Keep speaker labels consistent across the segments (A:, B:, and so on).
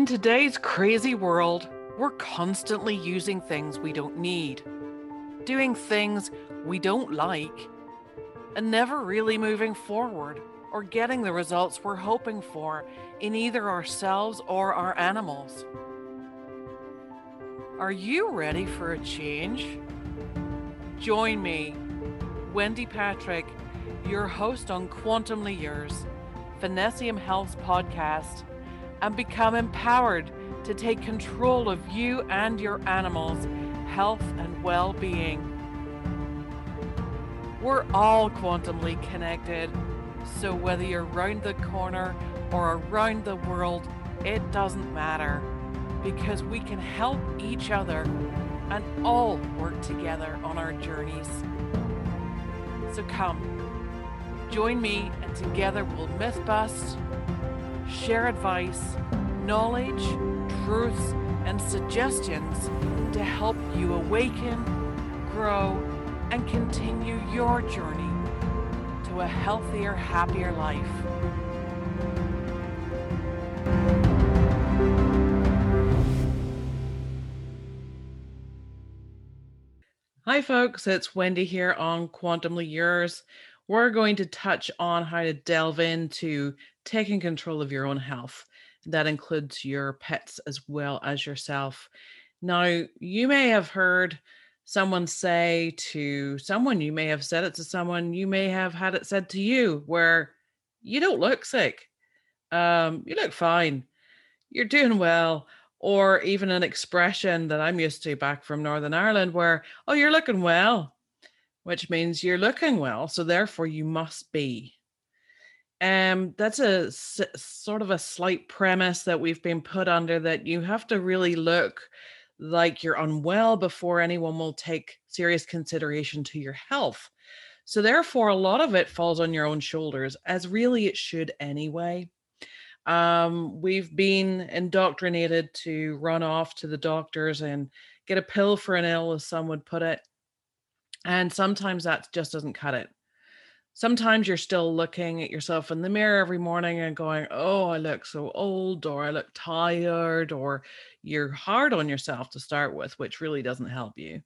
A: In today's crazy world, we're constantly using things we don't need, doing things we don't like, and never really moving forward or getting the results we're hoping for in either ourselves or our animals. Are you ready for a change? Join me, Wendy Patrick, your host on Quantumly Yours, Finessium Health's podcast, and become empowered to take control of you and your animals' health and well being. We're all quantumly connected, so whether you're round the corner or around the world, it doesn't matter because we can help each other and all work together on our journeys. So come, join me, and together we'll myth bust, share advice, knowledge, truths, and suggestions to help you awaken, grow, and continue your journey to a healthier, happier life. Hi, folks. It's Wendy here on Quantumly Yours. We're going to touch on how to delve into taking control of your own health. That includes your pets as well as yourself. Now, you may have heard someone say to someone, you may have said it to someone, you may have had it said to you, where you don't look sick. Um, you look fine. You're doing well or even an expression that I'm used to back from Northern Ireland where, oh, you're looking well, which means you're looking well. So therefore, you must be. Um, that's a s- sort of a slight premise that we've been put under that you have to really look like you're unwell before anyone will take serious consideration to your health. So, therefore, a lot of it falls on your own shoulders, as really it should anyway. Um, we've been indoctrinated to run off to the doctors and get a pill for an ill, as some would put it. And sometimes that just doesn't cut it. Sometimes you're still looking at yourself in the mirror every morning and going, Oh, I look so old, or I look tired, or you're hard on yourself to start with, which really doesn't help you.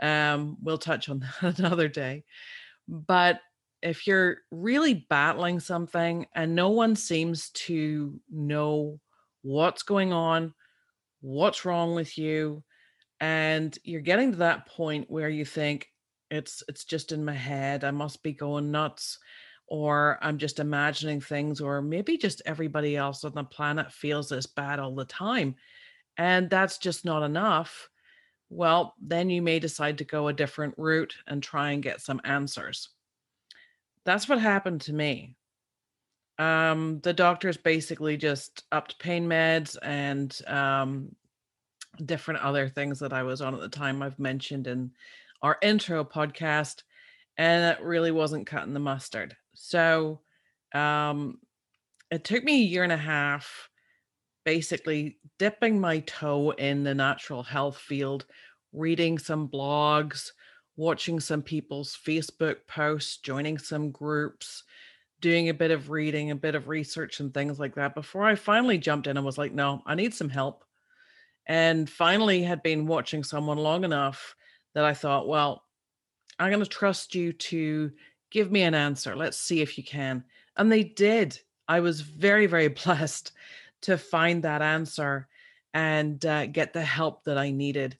A: Um, we'll touch on that another day. But if you're really battling something and no one seems to know what's going on, what's wrong with you, and you're getting to that point where you think it's it's just in my head, I must be going nuts or I'm just imagining things or maybe just everybody else on the planet feels this bad all the time and that's just not enough. Well, then you may decide to go a different route and try and get some answers. That's what happened to me. Um, the doctors basically just upped pain meds and um, different other things that I was on at the time. I've mentioned in our intro podcast, and it really wasn't cutting the mustard. So um, it took me a year and a half, basically dipping my toe in the natural health field, reading some blogs, watching some people's Facebook posts, joining some groups, doing a bit of reading, a bit of research, and things like that before I finally jumped in and was like, no, I need some help. And finally had been watching someone long enough that I thought, well, I'm going to trust you to give me an answer. Let's see if you can. And they did. I was very, very blessed to find that answer and uh, get the help that I needed.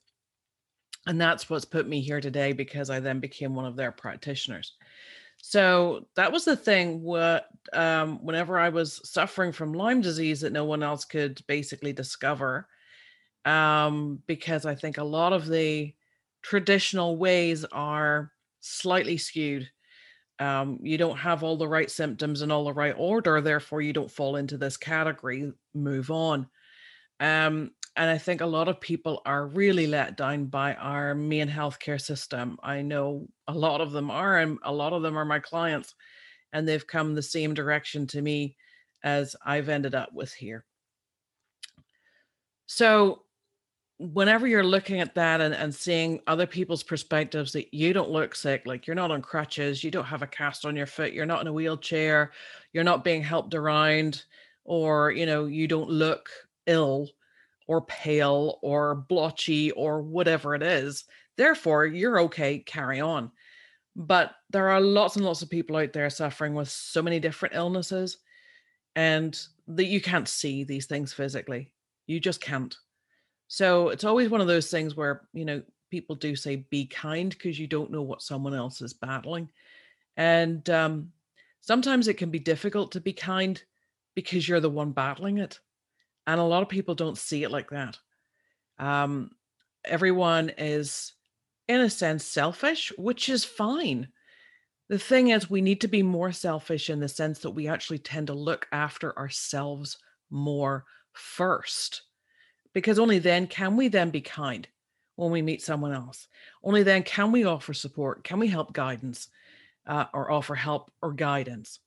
A: And that's what's put me here today because I then became one of their practitioners. So that was the thing. What um, whenever I was suffering from Lyme disease that no one else could basically discover, um, because I think a lot of the traditional ways are slightly skewed. Um, you don't have all the right symptoms in all the right order, therefore you don't fall into this category. Move on. Um, and I think a lot of people are really let down by our main healthcare system. I know a lot of them are, and a lot of them are my clients, and they've come the same direction to me as I've ended up with here. So, whenever you're looking at that and, and seeing other people's perspectives that you don't look sick, like you're not on crutches, you don't have a cast on your foot, you're not in a wheelchair, you're not being helped around, or you know, you don't look ill or pale or blotchy or whatever it is. Therefore, you're okay, carry on. But there are lots and lots of people out there suffering with so many different illnesses and that you can't see these things physically. You just can't. So it's always one of those things where, you know, people do say be kind because you don't know what someone else is battling. And um, sometimes it can be difficult to be kind because you're the one battling it. And a lot of people don't see it like that. Um, everyone is, in a sense, selfish, which is fine. The thing is, we need to be more selfish in the sense that we actually tend to look after ourselves more first, because only then can we then be kind when we meet someone else. Only then can we offer support, can we help guidance, uh, or offer help or guidance.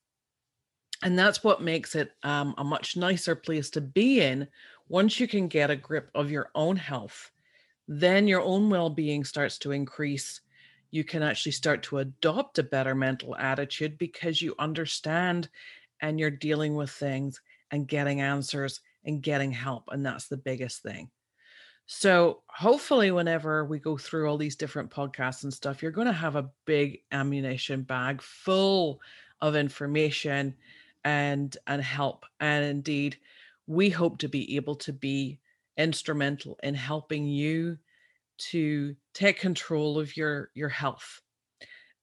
A: And that's what makes it um, a much nicer place to be in once you can get a grip of your own health. Then your own well being starts to increase. You can actually start to adopt a better mental attitude because you understand and you're dealing with things and getting answers and getting help. And that's the biggest thing. So, hopefully, whenever we go through all these different podcasts and stuff, you're going to have a big ammunition bag full of information and and help and indeed we hope to be able to be instrumental in helping you to take control of your your health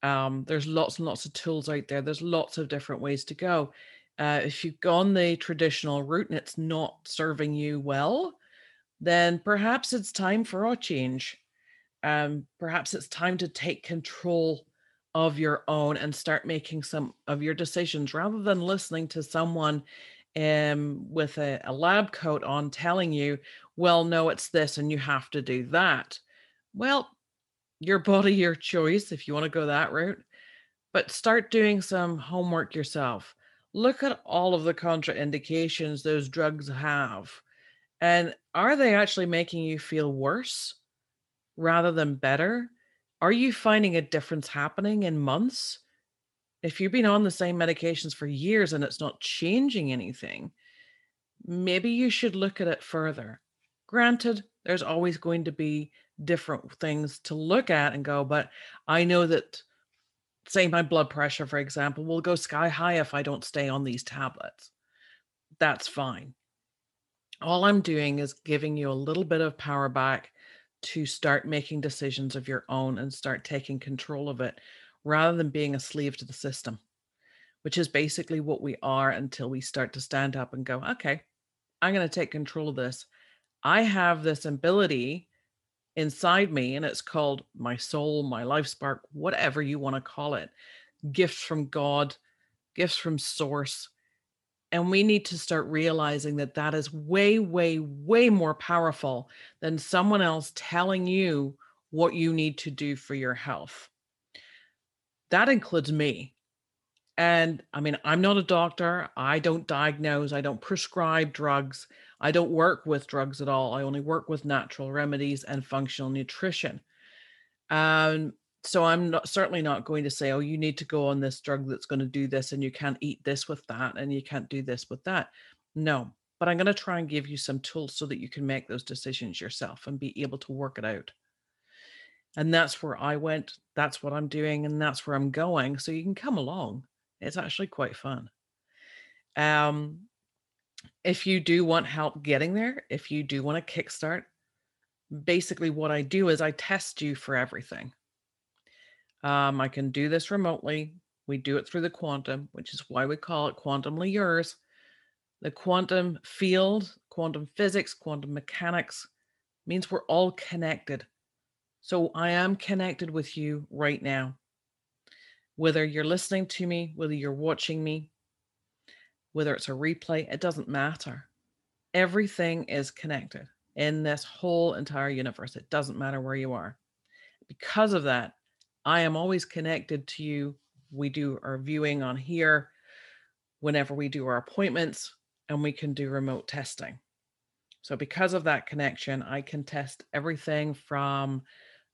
A: um, there's lots and lots of tools out there there's lots of different ways to go uh, if you've gone the traditional route and it's not serving you well then perhaps it's time for a change um, perhaps it's time to take control of your own and start making some of your decisions rather than listening to someone um, with a, a lab coat on telling you, well, no, it's this and you have to do that. Well, your body, your choice, if you want to go that route. But start doing some homework yourself. Look at all of the contraindications those drugs have. And are they actually making you feel worse rather than better? Are you finding a difference happening in months? If you've been on the same medications for years and it's not changing anything, maybe you should look at it further. Granted, there's always going to be different things to look at and go, but I know that, say, my blood pressure, for example, will go sky high if I don't stay on these tablets. That's fine. All I'm doing is giving you a little bit of power back to start making decisions of your own and start taking control of it rather than being a slave to the system, which is basically what we are until we start to stand up and go, okay, I'm going to take control of this. I have this ability inside me, and it's called my soul, my life spark, whatever you want to call it gifts from God, gifts from source and we need to start realizing that that is way, way, way more powerful than someone else telling you what you need to do for your health. That includes me. And I mean, I'm not a doctor. I don't diagnose, I don't prescribe drugs. I don't work with drugs at all. I only work with natural remedies and functional nutrition. Um, so i'm not certainly not going to say oh you need to go on this drug that's going to do this and you can't eat this with that and you can't do this with that no but i'm going to try and give you some tools so that you can make those decisions yourself and be able to work it out and that's where i went that's what i'm doing and that's where i'm going so you can come along it's actually quite fun um if you do want help getting there if you do want to kickstart basically what i do is i test you for everything um, I can do this remotely. We do it through the quantum, which is why we call it quantumly yours. The quantum field, quantum physics, quantum mechanics means we're all connected. So I am connected with you right now. Whether you're listening to me, whether you're watching me, whether it's a replay, it doesn't matter. Everything is connected in this whole entire universe. It doesn't matter where you are. Because of that, I am always connected to you. We do our viewing on here whenever we do our appointments, and we can do remote testing. So, because of that connection, I can test everything from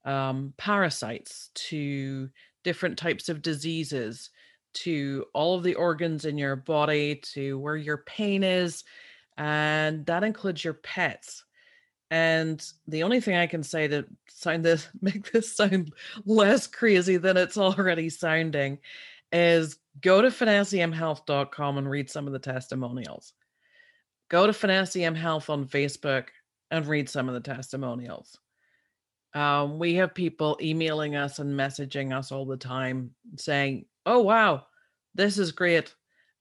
A: um, parasites to different types of diseases to all of the organs in your body to where your pain is and that includes your pets. And the only thing I can say to sound this, make this sound less crazy than it's already sounding, is go to finessiumhealth.com and read some of the testimonials. Go to Finesse Health on Facebook and read some of the testimonials. Um, we have people emailing us and messaging us all the time saying, Oh, wow, this is great.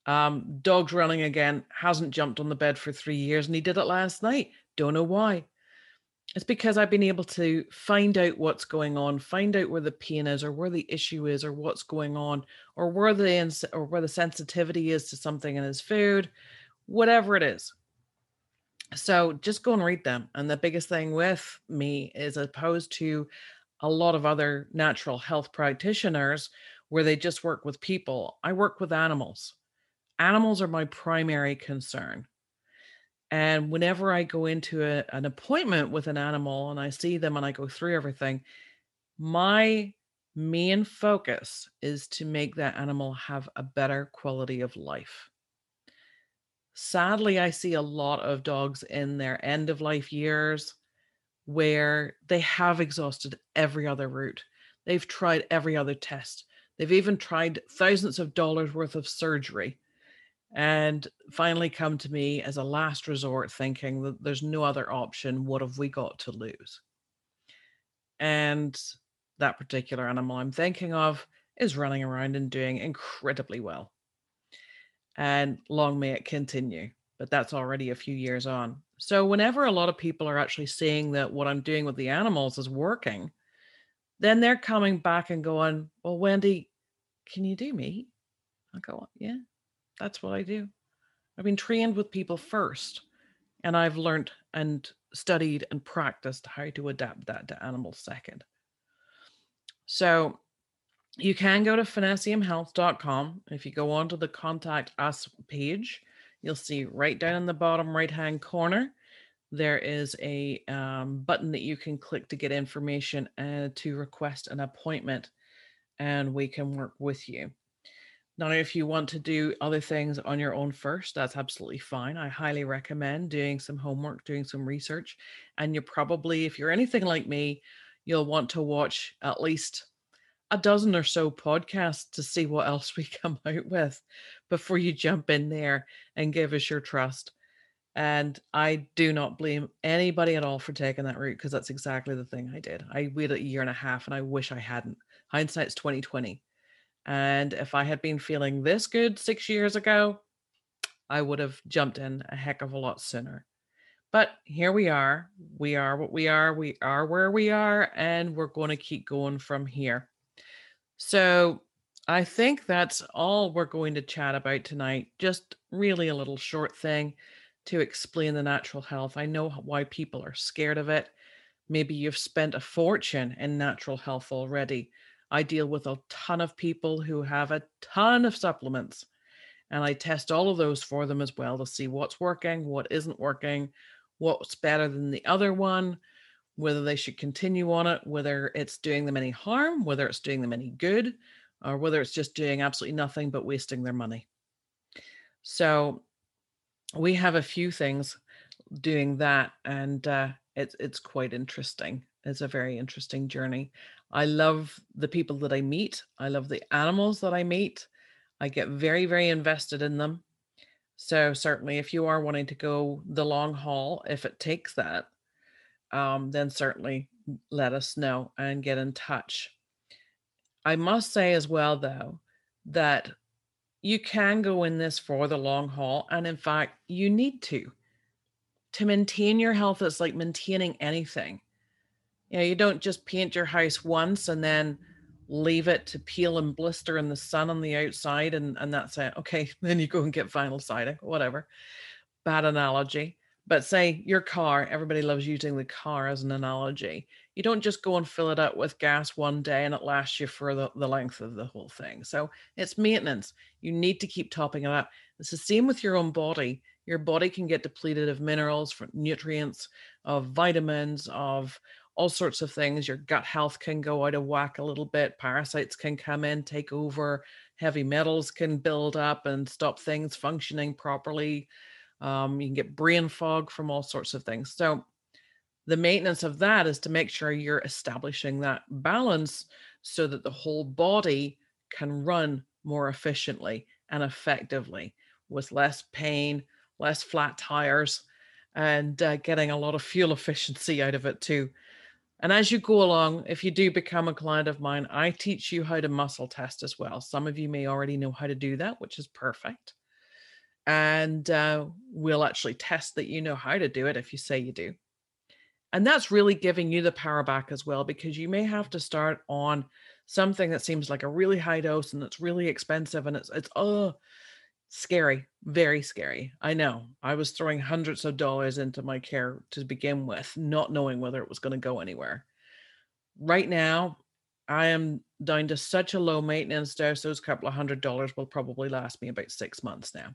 A: Um, dog's running again, hasn't jumped on the bed for three years, and he did it last night. Don't know why. It's because I've been able to find out what's going on, find out where the pain is, or where the issue is, or what's going on, or where the ins- or where the sensitivity is to something in his food, whatever it is. So just go and read them. And the biggest thing with me is opposed to a lot of other natural health practitioners where they just work with people. I work with animals. Animals are my primary concern. And whenever I go into a, an appointment with an animal and I see them and I go through everything, my main focus is to make that animal have a better quality of life. Sadly, I see a lot of dogs in their end of life years where they have exhausted every other route. They've tried every other test. They've even tried thousands of dollars worth of surgery and finally come to me as a last resort thinking that there's no other option. What have we got to lose? And that particular animal i'm thinking of is running around and doing incredibly well. And long may it continue but that's already a few years on. So whenever a lot of people are actually seeing that what i'm doing with the animals is working then they're coming back and going well wendy can you do me i go yeah that's what I do. I've been trained with people first, and I've learned and studied and practiced how to adapt that to animals second. So you can go to finessiumhealth.com. If you go onto the contact us page, you'll see right down in the bottom right hand corner, there is a um, button that you can click to get information and uh, to request an appointment, and we can work with you. Now, if you want to do other things on your own first, that's absolutely fine. I highly recommend doing some homework, doing some research. And you probably, if you're anything like me, you'll want to watch at least a dozen or so podcasts to see what else we come out with before you jump in there and give us your trust. And I do not blame anybody at all for taking that route because that's exactly the thing I did. I waited a year and a half and I wish I hadn't. Hindsight's 2020 and if I had been feeling this good six years ago, I would have jumped in a heck of a lot sooner. But here we are. We are what we are. We are where we are, and we're going to keep going from here. So I think that's all we're going to chat about tonight. Just really a little short thing to explain the natural health. I know why people are scared of it. Maybe you've spent a fortune in natural health already. I deal with a ton of people who have a ton of supplements and I test all of those for them as well to see what's working, what isn't working, what's better than the other one, whether they should continue on it, whether it's doing them any harm, whether it's doing them any good, or whether it's just doing absolutely nothing but wasting their money. So we have a few things doing that, and uh, it's it's quite interesting. It's a very interesting journey. I love the people that I meet. I love the animals that I meet. I get very, very invested in them. So certainly, if you are wanting to go the long haul, if it takes that, um, then certainly let us know and get in touch. I must say as well, though, that you can go in this for the long haul, and in fact, you need to. To maintain your health, it's like maintaining anything you know, you don't just paint your house once and then leave it to peel and blister in the sun on the outside and, and that's it. Okay, then you go and get vinyl siding, whatever. Bad analogy. But say your car, everybody loves using the car as an analogy. You don't just go and fill it up with gas one day and it lasts you for the, the length of the whole thing. So it's maintenance. You need to keep topping it up. It's the same with your own body. Your body can get depleted of minerals, nutrients, of vitamins, of all sorts of things. Your gut health can go out of whack a little bit. Parasites can come in, take over. Heavy metals can build up and stop things functioning properly. Um, you can get brain fog from all sorts of things. So, the maintenance of that is to make sure you're establishing that balance so that the whole body can run more efficiently and effectively with less pain, less flat tires, and uh, getting a lot of fuel efficiency out of it too. And as you go along, if you do become a client of mine, I teach you how to muscle test as well. Some of you may already know how to do that, which is perfect. And uh, we'll actually test that you know how to do it if you say you do. And that's really giving you the power back as well, because you may have to start on something that seems like a really high dose and it's really expensive and it's it's oh scary, very scary. I know. I was throwing hundreds of dollars into my care to begin with, not knowing whether it was going to go anywhere. Right now, I am down to such a low maintenance dose, those couple of hundred dollars will probably last me about six months now.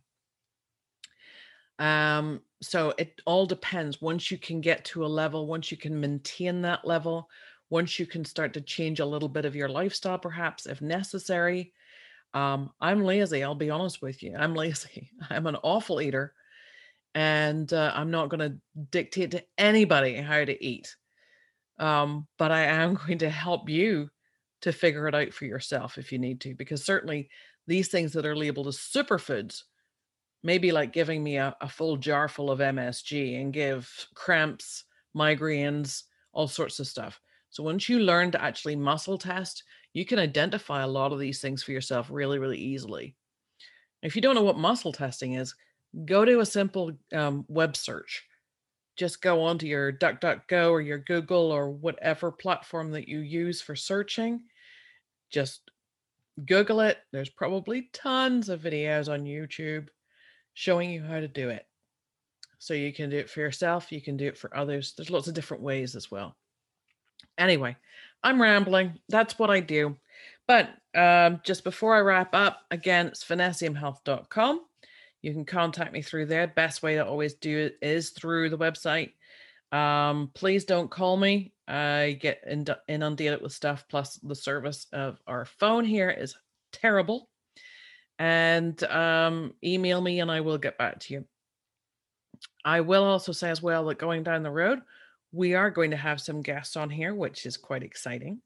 A: Um, so it all depends. Once you can get to a level, once you can maintain that level, once you can start to change a little bit of your lifestyle, perhaps if necessary. Um, I'm lazy. I'll be honest with you. I'm lazy. I'm an awful eater, and uh, I'm not going to dictate to anybody how to eat. Um, but I am going to help you to figure it out for yourself if you need to, because certainly these things that are labeled as superfoods maybe like giving me a, a full jar full of MSG and give cramps, migraines, all sorts of stuff. So once you learn to actually muscle test, you can identify a lot of these things for yourself really, really easily. If you don't know what muscle testing is, go to a simple um, web search. Just go onto your DuckDuckGo or your Google or whatever platform that you use for searching. Just Google it. There's probably tons of videos on YouTube showing you how to do it. So you can do it for yourself, you can do it for others. There's lots of different ways as well. Anyway, I'm rambling. That's what I do. But um, just before I wrap up, again, it's finessiumhealth.com. You can contact me through there. Best way to always do it is through the website. Um, please don't call me. I get inundated with stuff. Plus, the service of our phone here is terrible and um, email me and I will get back to you. I will also say as well that going down the road, we are going to have some guests on here, which is quite exciting.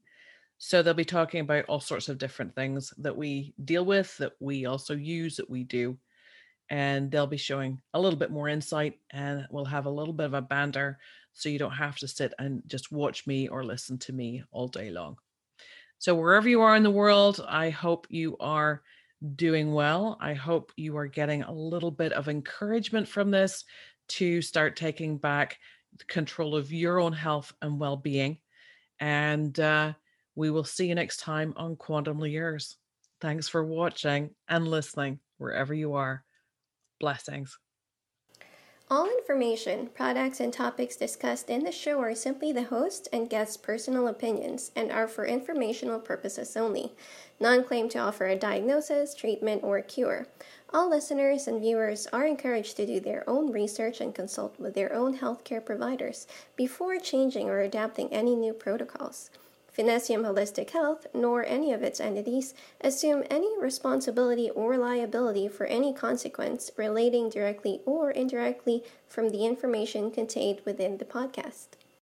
A: So they'll be talking about all sorts of different things that we deal with, that we also use, that we do. And they'll be showing a little bit more insight and we'll have a little bit of a banter so you don't have to sit and just watch me or listen to me all day long. So, wherever you are in the world, I hope you are doing well. I hope you are getting a little bit of encouragement from this to start taking back control of your own health and well being. And uh, we will see you next time on Quantum Yours. Thanks for watching and listening wherever you are. Blessings.
B: All information, products, and topics discussed in the show are simply the host and guest's personal opinions and are for informational purposes only. None claim to offer a diagnosis, treatment, or cure. All listeners and viewers are encouraged to do their own research and consult with their own healthcare providers before changing or adapting any new protocols. Finessium Holistic Health, nor any of its entities, assume any responsibility or liability for any consequence relating directly or indirectly from the information contained within the podcast.